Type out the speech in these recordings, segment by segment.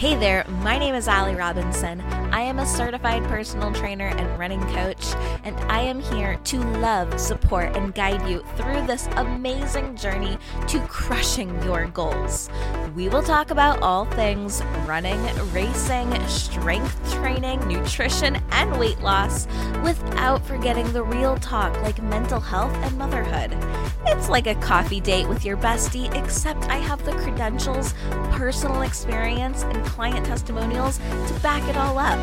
Hey there, my name is Ally Robinson. I am a certified personal trainer and running coach, and I am here to love, support, and guide you through this amazing journey to crushing your goals. We will talk about all things running, racing, strength training, nutrition, and weight loss without forgetting the real talk like mental health and motherhood. It's like a coffee date with your bestie, except I have the credentials, personal experience, and client testimonials to back it all up.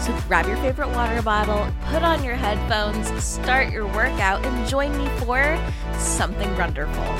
So grab your favorite water bottle, put on your headphones, start your workout, and join me for something runderful.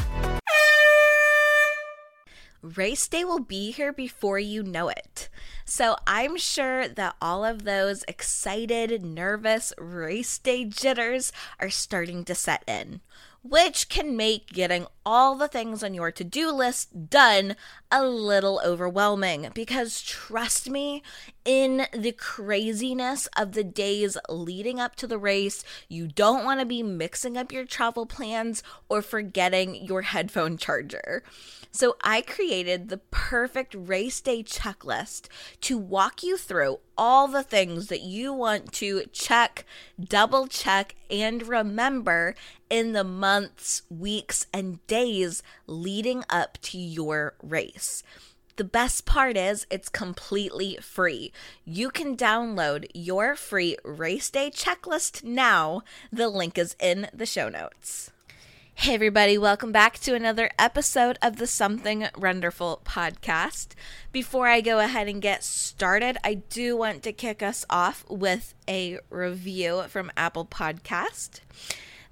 Race day will be here before you know it. So I'm sure that all of those excited, nervous race day jitters are starting to set in which can make getting all the things on your to do list done a little overwhelming. Because trust me, in the craziness of the days leading up to the race, you don't want to be mixing up your travel plans or forgetting your headphone charger. So I created the perfect race day checklist to walk you through all the things that you want to check, double check, and remember in the months, weeks, and days leading up to your race. The best part is it's completely free. You can download your free race day checklist now. The link is in the show notes. Hey, everybody, welcome back to another episode of the Something Runderful podcast. Before I go ahead and get started, I do want to kick us off with a review from Apple Podcast.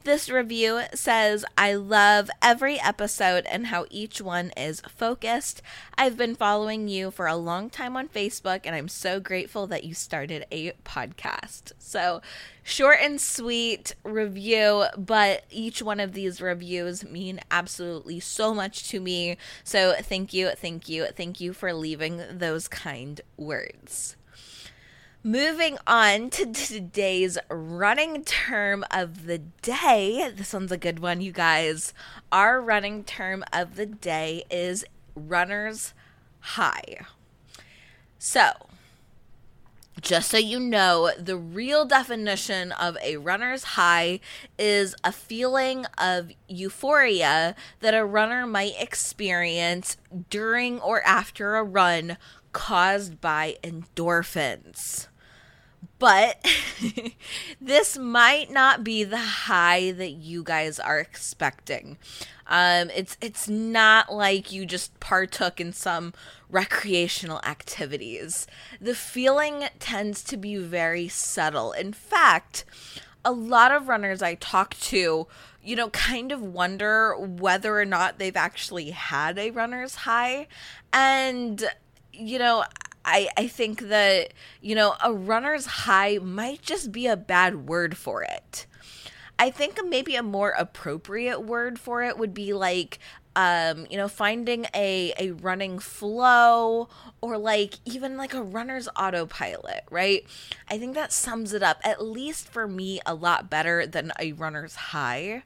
This review says, I love every episode and how each one is focused. I've been following you for a long time on Facebook, and I'm so grateful that you started a podcast. So, short and sweet review, but each one of these reviews mean absolutely so much to me. So, thank you, thank you, thank you for leaving those kind words. Moving on to today's running term of the day. This one's a good one, you guys. Our running term of the day is runner's high. So, just so you know, the real definition of a runner's high is a feeling of euphoria that a runner might experience during or after a run caused by endorphins but this might not be the high that you guys are expecting. Um, it's it's not like you just partook in some recreational activities. The feeling tends to be very subtle. In fact, a lot of runners I talk to, you know, kind of wonder whether or not they've actually had a runner's high. And, you know, I, I think that, you know, a runner's high might just be a bad word for it. I think maybe a more appropriate word for it would be like, um, you know, finding a, a running flow or like even like a runner's autopilot, right? I think that sums it up, at least for me, a lot better than a runner's high.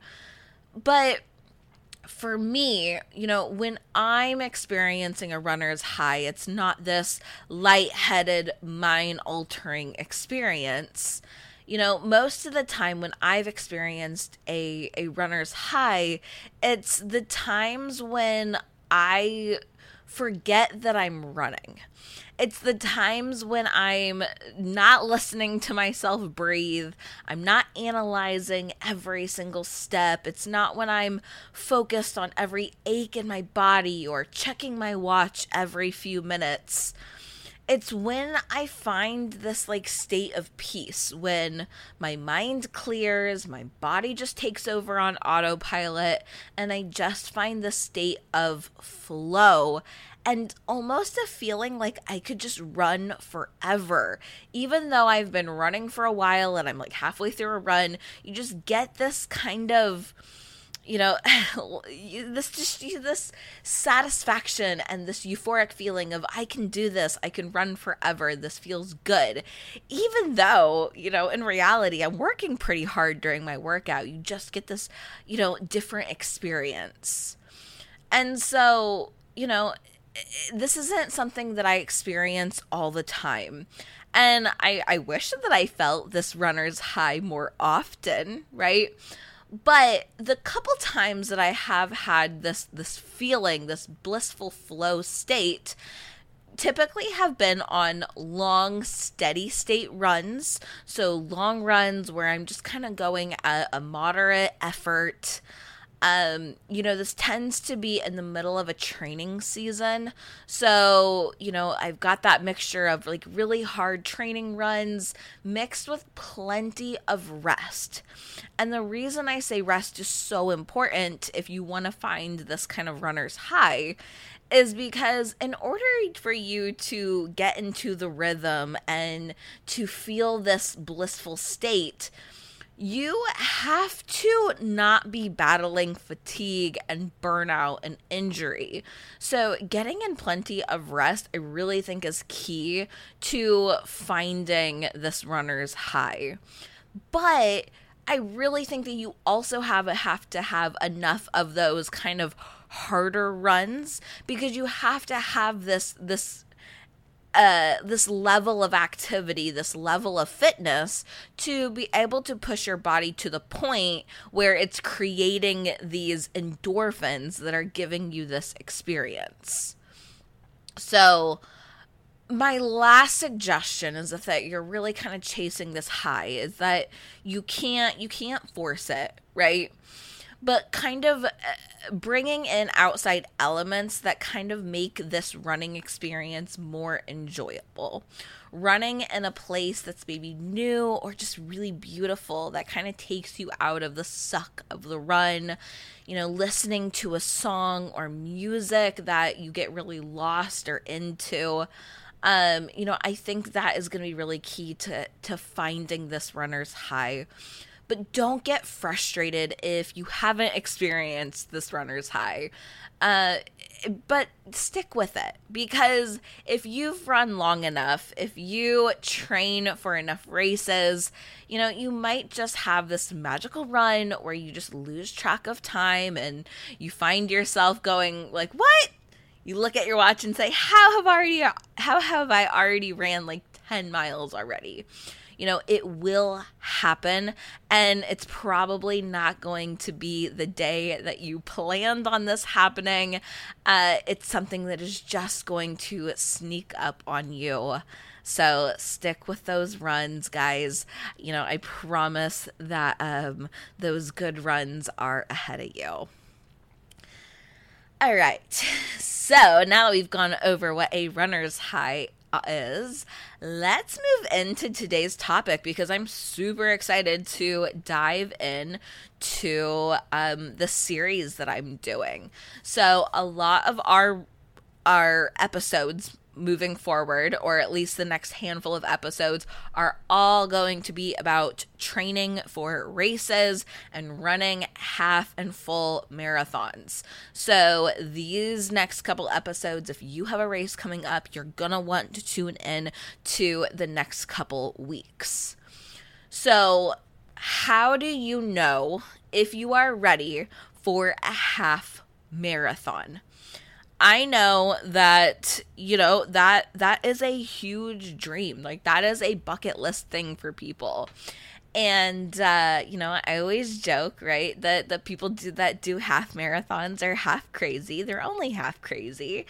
But for me, you know, when I'm experiencing a runner's high, it's not this light-headed, mind-altering experience. You know, most of the time when I've experienced a a runner's high, it's the times when I forget that I'm running. It's the times when I'm not listening to myself breathe. I'm not analyzing every single step. It's not when I'm focused on every ache in my body or checking my watch every few minutes it's when I find this like state of peace when my mind clears, my body just takes over on autopilot, and I just find the state of flow and almost a feeling like I could just run forever. Even though I've been running for a while and I'm like halfway through a run, you just get this kind of you know this just this satisfaction and this euphoric feeling of i can do this. I can run forever. This feels good. Even though you know in reality i'm working pretty hard during my workout. You just get this you know different experience. And so you know this isn't something that I experience all the time. And I, I wish that I felt this runner's high more often, right? But the couple times that I have had this this feeling, this blissful flow state, typically have been on long steady state runs so long runs where i'm just kind of going at a moderate effort um, you know, this tends to be in the middle of a training season. So, you know, I've got that mixture of like really hard training runs mixed with plenty of rest. And the reason I say rest is so important if you want to find this kind of runner's high is because in order for you to get into the rhythm and to feel this blissful state, you have to not be battling fatigue and burnout and injury. So, getting in plenty of rest, I really think, is key to finding this runner's high. But I really think that you also have a, have to have enough of those kind of harder runs because you have to have this this uh, this level of activity, this level of fitness to be able to push your body to the point where it's creating these endorphins that are giving you this experience. So, my last suggestion is that you're really kind of chasing this high is that you can't you can't force it, right? But kind of uh, bringing in outside elements that kind of make this running experience more enjoyable. Running in a place that's maybe new or just really beautiful that kind of takes you out of the suck of the run. You know, listening to a song or music that you get really lost or into. Um, you know, I think that is going to be really key to to finding this runner's high but don't get frustrated if you haven't experienced this runner's high. Uh, but stick with it because if you've run long enough, if you train for enough races, you know, you might just have this magical run where you just lose track of time and you find yourself going like, "What?" You look at your watch and say, "How have already how have I already ran like 10 miles already?" You know, it will happen. And it's probably not going to be the day that you planned on this happening. Uh, it's something that is just going to sneak up on you. So stick with those runs, guys. You know, I promise that um, those good runs are ahead of you. All right. So now we've gone over what a runner's high is, let's move into today's topic because I'm super excited to dive in to um, the series that I'm doing. So a lot of our our episodes moving forward, or at least the next handful of episodes, are all going to be about training for races and running half and full marathons. So, these next couple episodes, if you have a race coming up, you're gonna want to tune in to the next couple weeks. So, how do you know if you are ready for a half marathon? I know that you know that that is a huge dream. Like that is a bucket list thing for people. And uh, you know, I always joke, right, that the people do that do half marathons are half crazy. They're only half crazy.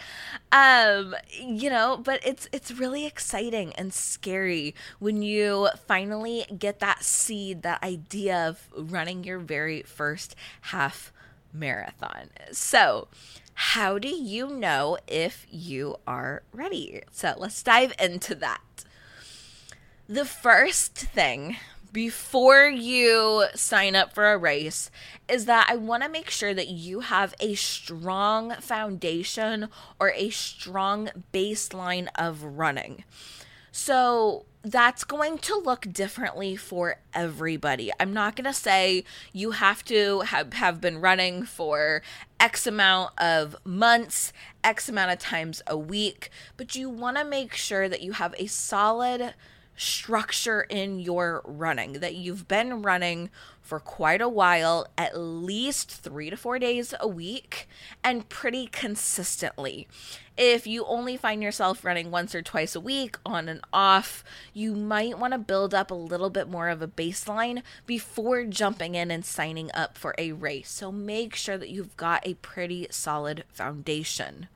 Um, you know, but it's it's really exciting and scary when you finally get that seed, that idea of running your very first half marathon. So, how do you know if you are ready? So let's dive into that. The first thing before you sign up for a race is that I want to make sure that you have a strong foundation or a strong baseline of running. So that's going to look differently for everybody. I'm not going to say you have to have, have been running for X amount of months, X amount of times a week, but you want to make sure that you have a solid structure in your running, that you've been running for quite a while, at least three to four days a week, and pretty consistently. If you only find yourself running once or twice a week on and off, you might want to build up a little bit more of a baseline before jumping in and signing up for a race. So make sure that you've got a pretty solid foundation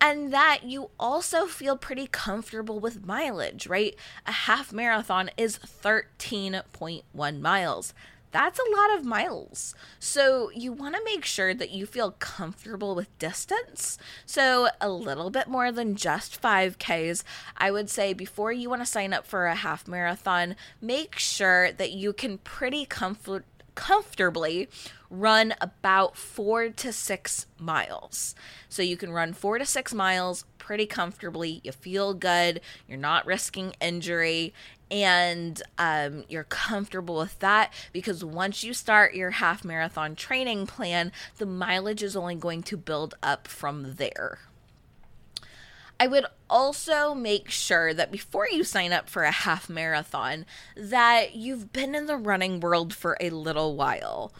and that you also feel pretty comfortable with mileage, right? A half marathon is 13.1 miles. That's a lot of miles. So you want to make sure that you feel comfortable with distance. So a little bit more than just 5Ks. I would say before you want to sign up for a half marathon, make sure that you can pretty comfort comfortably run about four to six miles. So you can run four to six miles pretty comfortably. You feel good. You're not risking injury. And um, you're comfortable with that because once you start your half marathon training plan, the mileage is only going to build up from there. I would also make sure that before you sign up for a half marathon that you've been in the running world for a little while.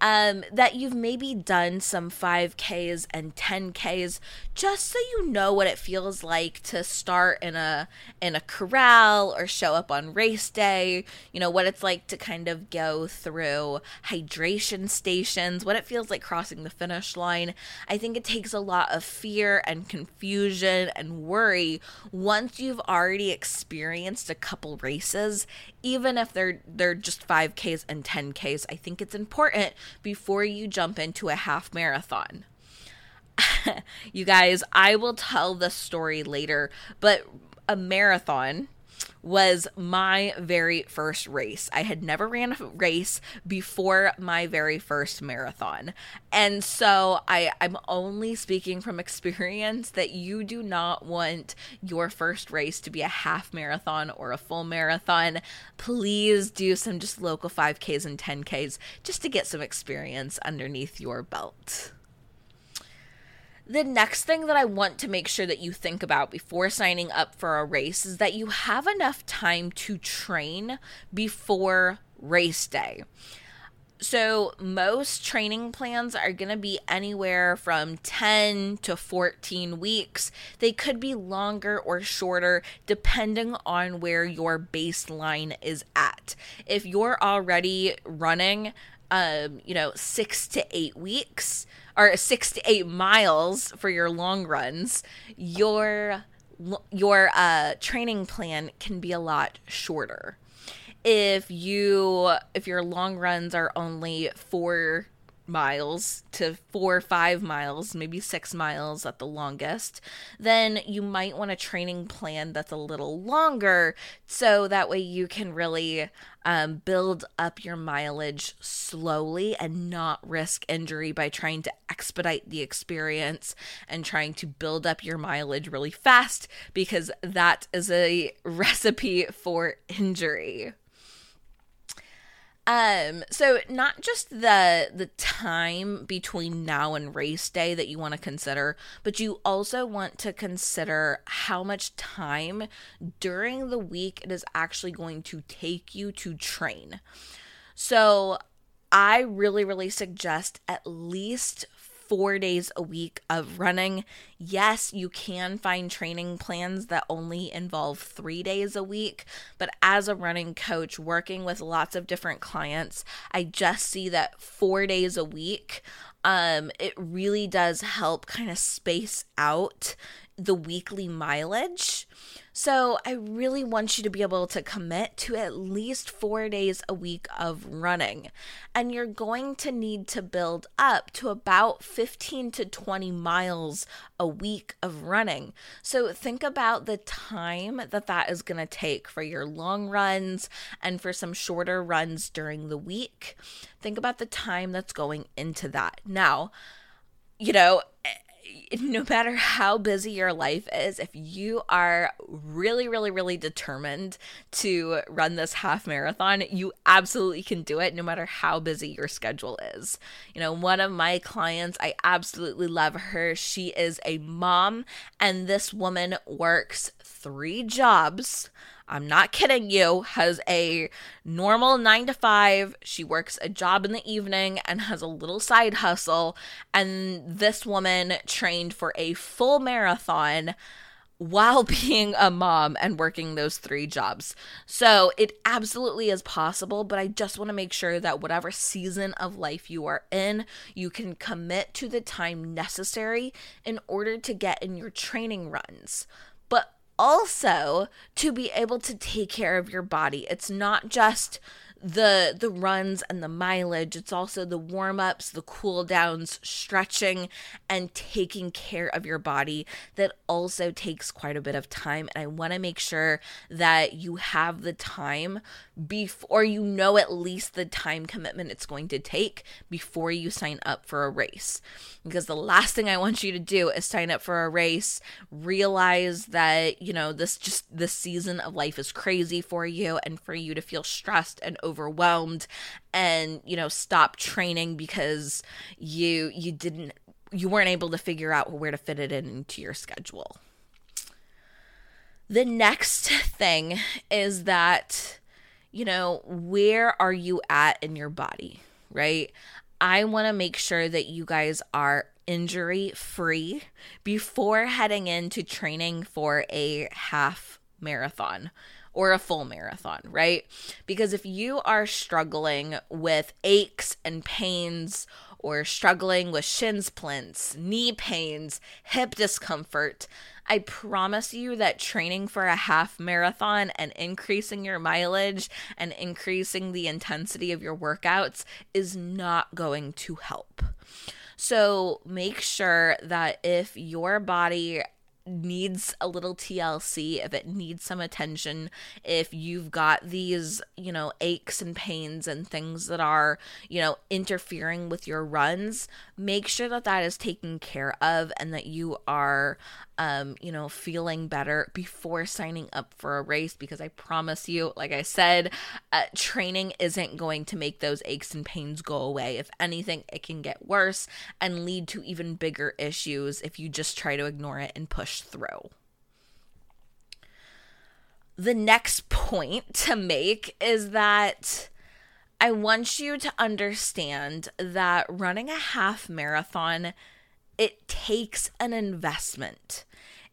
Um, that you've maybe done some 5ks and 10ks just so you know what it feels like to start in a in a corral or show up on race day. You know what it's like to kind of go through hydration stations what it feels like crossing the finish line. I think it takes a lot of fear and confusion and worry worry once you've already experienced a couple races, even if they're they're just 5Ks and 10Ks. I think it's important before you jump into a half marathon. you guys, I will tell the story later, but a marathon was my very first race. I had never ran a race before my very first marathon. And so I, I'm only speaking from experience that you do not want your first race to be a half marathon or a full marathon. Please do some just local 5Ks and 10Ks just to get some experience underneath your belt. The next thing that I want to make sure that you think about before signing up for a race is that you have enough time to train before race day. So, most training plans are going to be anywhere from 10 to 14 weeks. They could be longer or shorter depending on where your baseline is at. If you're already running, um, you know, six to eight weeks, or six to eight miles for your long runs, your your uh, training plan can be a lot shorter. If you if your long runs are only four miles to four or five miles, maybe six miles at the longest, then you might want a training plan that's a little longer so that way you can really um, build up your mileage slowly and not risk injury by trying to expedite the experience and trying to build up your mileage really fast because that is a recipe for injury. Um, so not just the the time between now and race day that you want to consider, but you also want to consider how much time during the week it is actually going to take you to train. So I really, really suggest at least four days a week of running. Yes, you can find training plans that only involve three days a week, but as a running coach working with lots of different clients, I just see that four days a week um, it really does help kind of space out the weekly mileage. So, I really want you to be able to commit to at least four days a week of running. And you're going to need to build up to about 15 to 20 miles a week of running. So, think about the time that that is going to take for your long runs and for some shorter runs during the week. Think about the time that's going into that. Now, you know, no matter how busy your life is, if you are really, really, really determined to run this half marathon, you absolutely can do it no matter how busy your schedule is. You know, one of my clients, I absolutely love her. She is a mom, and this woman works three jobs I'm not kidding you, has a normal nine to five. She works a job in the evening and has a little side hustle. And this woman trained for a full marathon while being a mom and working those three jobs. So it absolutely is possible, but I just want to make sure that whatever season of life you are in, you can commit to the time necessary in order to get in your training runs. But also to be able to take care of your body. It's not just the the runs and the mileage. It's also the warm-ups the cool downs stretching and taking care of your body that also takes quite a bit of time. And i want to make sure that you have the time before you know at least the time commitment it's going to take before you sign up for a race. Because the last thing i want you to do is sign up for a race realize that you know this just this season of life is crazy for you and for you to feel stressed and over overwhelmed and you know stop training because you you didn't you weren't able to figure out where to fit it into your schedule. The next thing is that you know where are you at in your body right? I want to make sure that you guys are injury free before heading into training for a half marathon or a full marathon, right? Because if you are struggling with aches and pains or struggling with shin splints, knee pains, hip discomfort, I promise you that training for a half marathon and increasing your mileage and increasing the intensity of your workouts is not going to help. So make sure that if your body needs a little TLC, if it needs some attention, if you've got these, you know, aches and pains and things that are, you know, interfering with your runs, make sure that that is taken care of and that you are um, you know, feeling better before signing up for a race because I promise you, like I said, uh, training isn't going to make those aches and pains go away. If anything, it can get worse and lead to even bigger issues if you just try to ignore it and push through. The next point to make is that I want you to understand that running a half marathon it takes an investment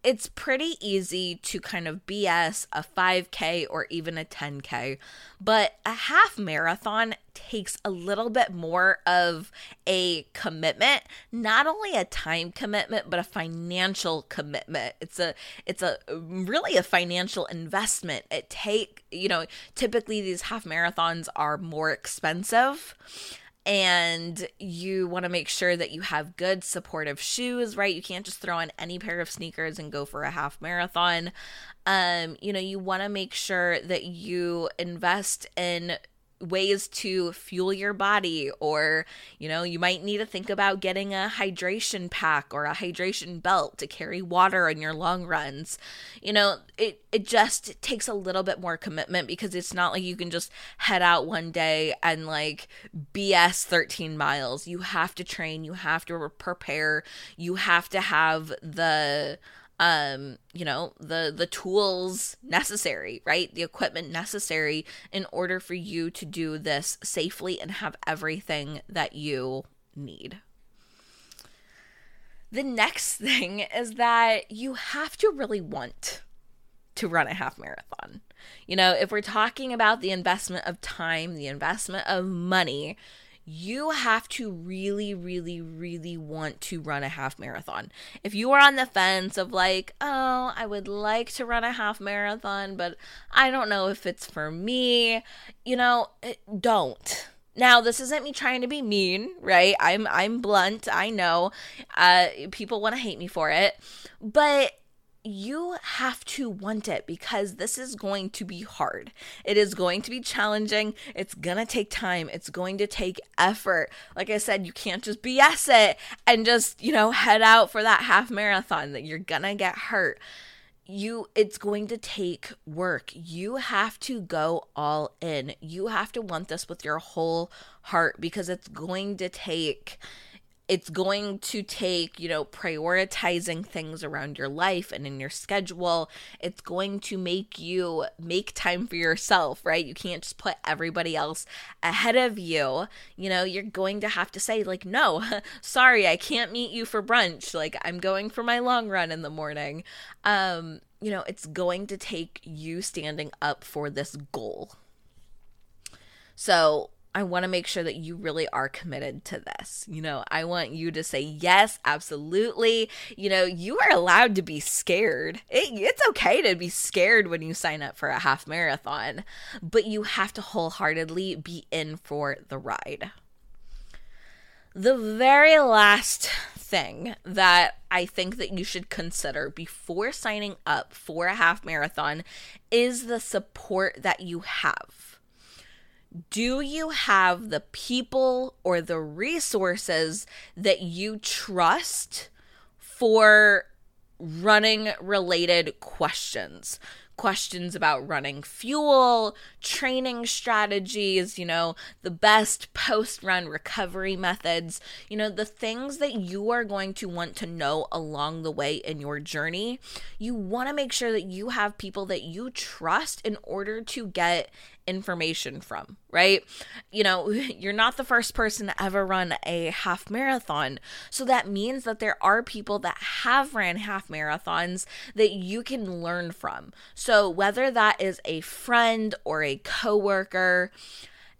it's pretty easy to kind of BS a 5K or even a 10K, but a half marathon takes a little bit more of a commitment, not only a time commitment, but a financial commitment. It's a it's a really a financial investment. It take, you know, typically these half marathons are more expensive and you want to make sure that you have good supportive shoes, right? You can't just throw on any pair of sneakers and go for a half marathon. Um, you know, you want to make sure that you invest in ways to fuel your body or you know you might need to think about getting a hydration pack or a hydration belt to carry water on your long runs. You know it it just takes a little bit more commitment because it's not like you can just head out one day and like bs 13 miles. You have to train. You have to prepare. You have to have the um you know the the tools necessary right? The equipment necessary in order for you to do this safely and have everything that you need. The next thing is that you have to really want to run a half marathon. You know if we're talking about the investment of time the investment of money you have to really, really, really want to run a half marathon. If you are on the fence of like, oh, I would like to run a half marathon, but I don't know if it's for me, you know, eh, don't. Now, this isn't me trying to be mean, right? I'm I'm blunt. I know. Uh people want to hate me for it. But you have to want it because this is going to be hard. It is going to be challenging. It's going to take time. It's going to take effort. Like I said, you can't just BS it and just, you know, head out for that half marathon that you're going to get hurt. You it's going to take work. You have to go all in. You have to want this with your whole heart because it's going to take it's going to take, you know, prioritizing things around your life and in your schedule. It's going to make you make time for yourself, right? You can't just put everybody else ahead of you. You know, you're going to have to say, like, no, sorry, I can't meet you for brunch. Like, I'm going for my long run in the morning. Um, you know, it's going to take you standing up for this goal. So, I want to make sure that you really are committed to this. You know, I want you to say, yes, absolutely. You know, you are allowed to be scared. It, it's okay to be scared when you sign up for a half marathon, but you have to wholeheartedly be in for the ride. The very last thing that I think that you should consider before signing up for a half marathon is the support that you have do you have the people or the resources that you trust for running related questions? Questions about running fuel, training strategies, you know, the best post run recovery methods, you know, the things that you are going to want to know along the way in your journey. You want to make sure that you have people that you trust in order to get information from, right? You know, you're not the first person to ever run a half marathon. So that means that there are people that have ran half marathons that you can learn from. So whether that is a friend or a coworker,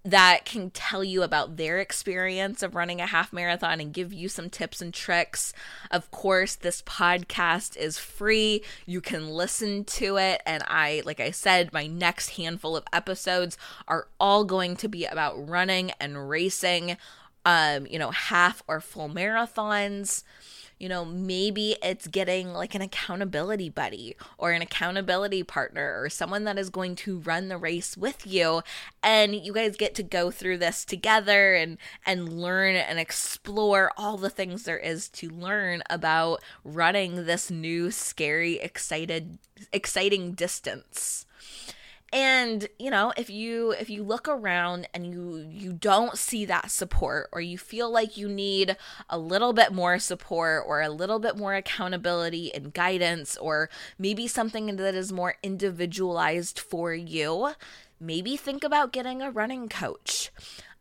that can tell you about their experience of running a half marathon and give you some tips and tricks. Of course, this podcast is free. You can listen to it. And I, like I said, my next handful of episodes are all going to be about running and racing, um, you know, half or full marathons you know, maybe it's getting like an accountability buddy or an accountability partner or someone that is going to run the race with you. And you guys get to go through this together and and learn and explore all the things there is to learn about running this new scary excited exciting distance and you know if you if you look around and you you don't see that support or you feel like you need a little bit more support or a little bit more accountability and guidance or maybe something that is more individualized for you maybe think about getting a running coach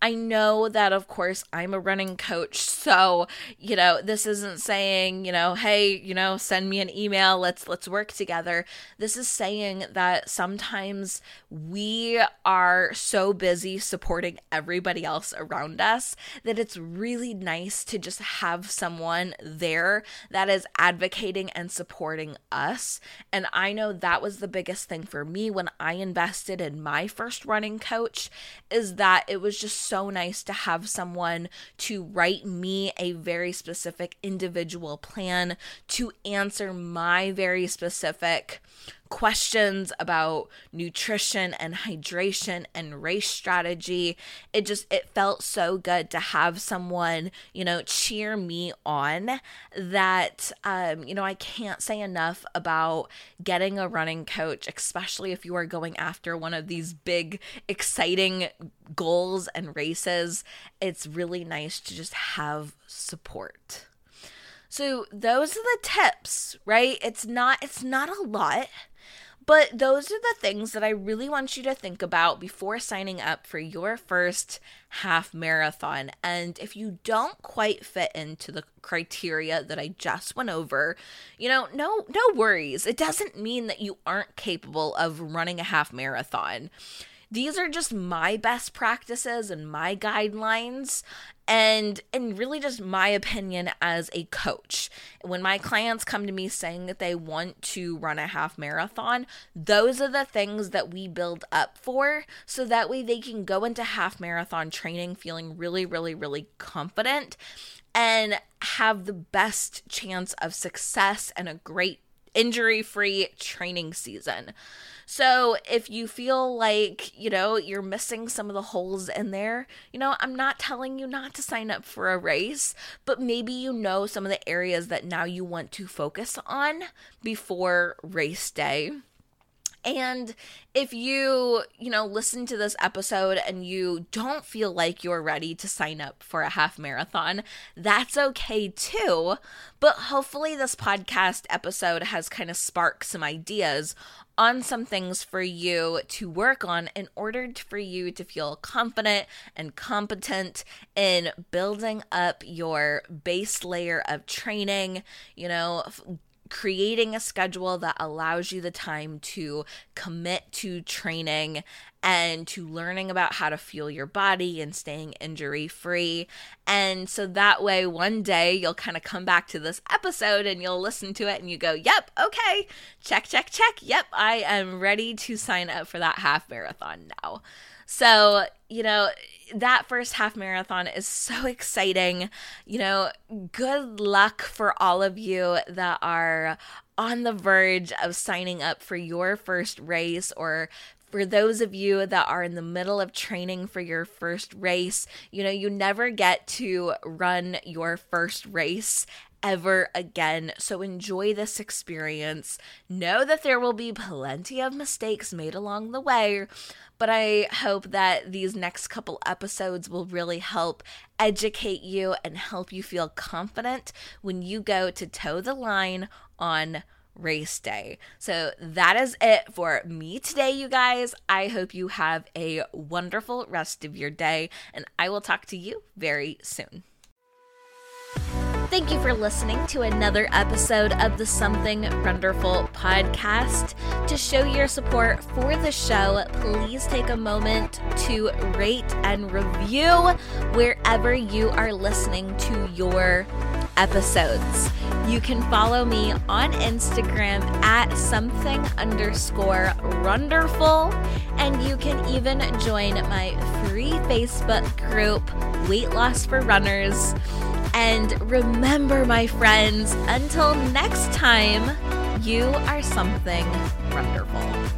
I know that, of course, I'm a running coach. So, you know, this isn't saying, you know, hey, you know, send me an email. Let's, let's work together. This is saying that sometimes we are so busy supporting everybody else around us that it's really nice to just have someone there that is advocating and supporting us. And I know that was the biggest thing for me when I invested in my first running coach is that it was just so nice to have someone to write me a very specific individual plan to answer my very specific questions about nutrition and hydration and race strategy. It just it felt so good to have someone you know cheer me on that um you know I can't say enough about getting a running coach especially if you are going after one of these big exciting goals and races. It's really nice to just have support so those are the tips, right? It's not it's not a lot. But those are the things that I really want you to think about before signing up for your first half marathon. And if you don't quite fit into the criteria that I just went over, you know, no no worries. It doesn't mean that you aren't capable of running a half marathon these are just my best practices and my guidelines and and really just my opinion as a coach. When my clients come to me saying that they want to run a half marathon those are the things that we build up for so that way they can go into half marathon training feeling really really really confident and have the best chance of success and a great injury free training season so if you feel like, you know, you're missing some of the holes in there, you know, I'm not telling you not to sign up for a race, but maybe you know some of the areas that now you want to focus on before race day. And if you, you know, listen to this episode and you don't feel like you're ready to sign up for a half marathon, that's okay too. But hopefully, this podcast episode has kind of sparked some ideas on some things for you to work on in order for you to feel confident and competent in building up your base layer of training, you know, creating a schedule that allows you the time to commit to training and to learning about how to fuel your body and staying injury free. And so that way, one day you'll kind of come back to this episode and you'll listen to it and you go, Yep, okay, check, check, check. Yep, I am ready to sign up for that half marathon now. So, you know, that first half marathon is so exciting. You know, good luck for all of you that are on the verge of signing up for your first race or for those of you that are in the middle of training for your first race, you know, you never get to run your first race ever again. So enjoy this experience. Know that there will be plenty of mistakes made along the way, but I hope that these next couple episodes will really help educate you and help you feel confident when you go to toe the line on race day. So that is it for me today, you guys. I hope you have a wonderful rest of your day, and I will talk to you very soon. Thank you for listening to another episode of the Something Runderful podcast. To show your support for the show, please take a moment to rate and review wherever you are listening to your episodes. You can follow me on Instagram at something underscore runderful, and you can even join my free Facebook group, Weight Loss for Runners. And remember, my friends, until next time, you are something runderful.